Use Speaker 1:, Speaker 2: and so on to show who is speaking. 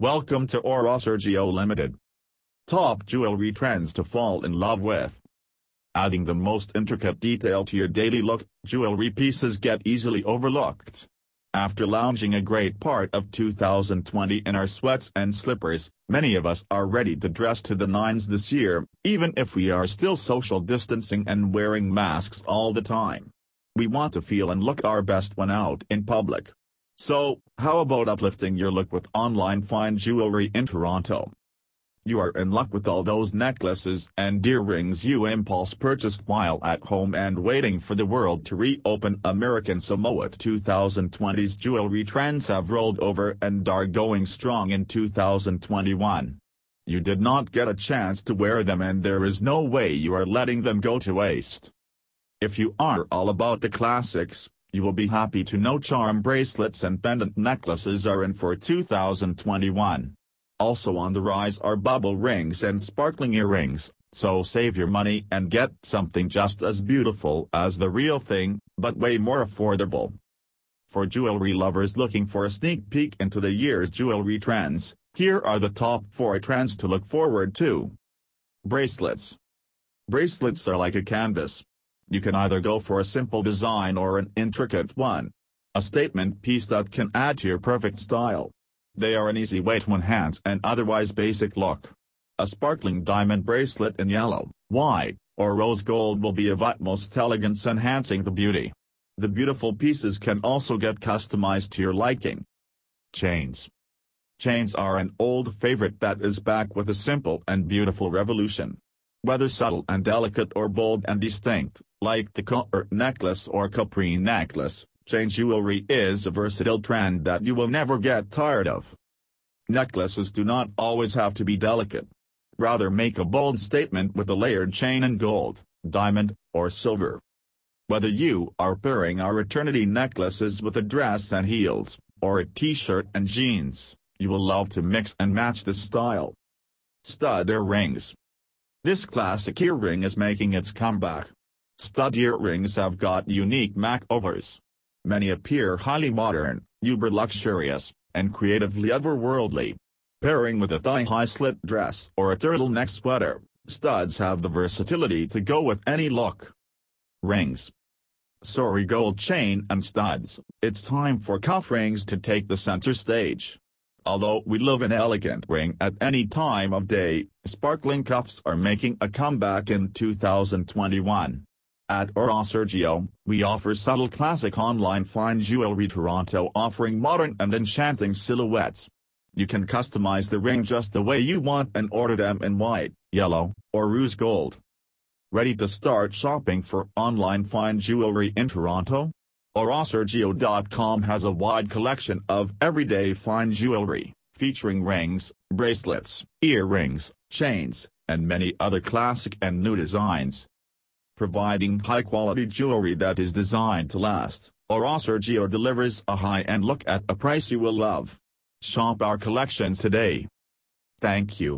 Speaker 1: Welcome to Orosergio Limited. Top jewelry trends to fall in love with. Adding the most intricate detail to your daily look, jewelry pieces get easily overlooked. After lounging a great part of 2020 in our sweats and slippers, many of us are ready to dress to the nines this year, even if we are still social distancing and wearing masks all the time. We want to feel and look our best when out in public. So, how about uplifting your look with online fine jewelry in Toronto? You are in luck with all those necklaces and earrings you impulse purchased while at home and waiting for the world to reopen. American Samoa 2020's jewelry trends have rolled over and are going strong in 2021. You did not get a chance to wear them and there is no way you are letting them go to waste. If you are all about the classics, you will be happy to know charm bracelets and pendant necklaces are in for 2021. Also on the rise are bubble rings and sparkling earrings, so save your money and get something just as beautiful as the real thing, but way more affordable. For jewelry lovers looking for a sneak peek into the year's jewelry trends, here are the top 4 trends to look forward to. Bracelets. Bracelets are like a canvas, you can either go for a simple design or an intricate one. A statement piece that can add to your perfect style. They are an easy way to enhance an otherwise basic look. A sparkling diamond bracelet in yellow, white, or rose gold will be of utmost elegance enhancing the beauty. The beautiful pieces can also get customized to your liking. Chains. Chains are an old favorite that is back with a simple and beautiful revolution. Whether subtle and delicate or bold and distinct, like the copper necklace or capri necklace, chain jewelry is a versatile trend that you will never get tired of. Necklaces do not always have to be delicate. Rather make a bold statement with a layered chain in gold, diamond, or silver. Whether you are pairing our eternity necklaces with a dress and heels, or a t-shirt and jeans, you will love to mix and match this style. Stud earrings. This classic earring is making its comeback. Stud earrings have got unique makeovers. Many appear highly modern, uber luxurious, and creatively otherworldly. Pairing with a thigh-high slit dress or a turtleneck sweater, studs have the versatility to go with any look. Rings. Sorry gold chain and studs, it's time for cuff rings to take the center stage. Although we love an elegant ring at any time of day, sparkling cuffs are making a comeback in 2021. At Oro Sergio, we offer subtle classic online fine jewelry Toronto offering modern and enchanting silhouettes. You can customize the ring just the way you want and order them in white, yellow, or rose gold. Ready to start shopping for online fine jewelry in Toronto? OroSergio.com has a wide collection of everyday fine jewelry, featuring rings, bracelets, earrings, chains, and many other classic and new designs providing high-quality jewelry that is designed to last. Oro Sergio delivers a high-end look at a price you will love. Shop our collections today. Thank you.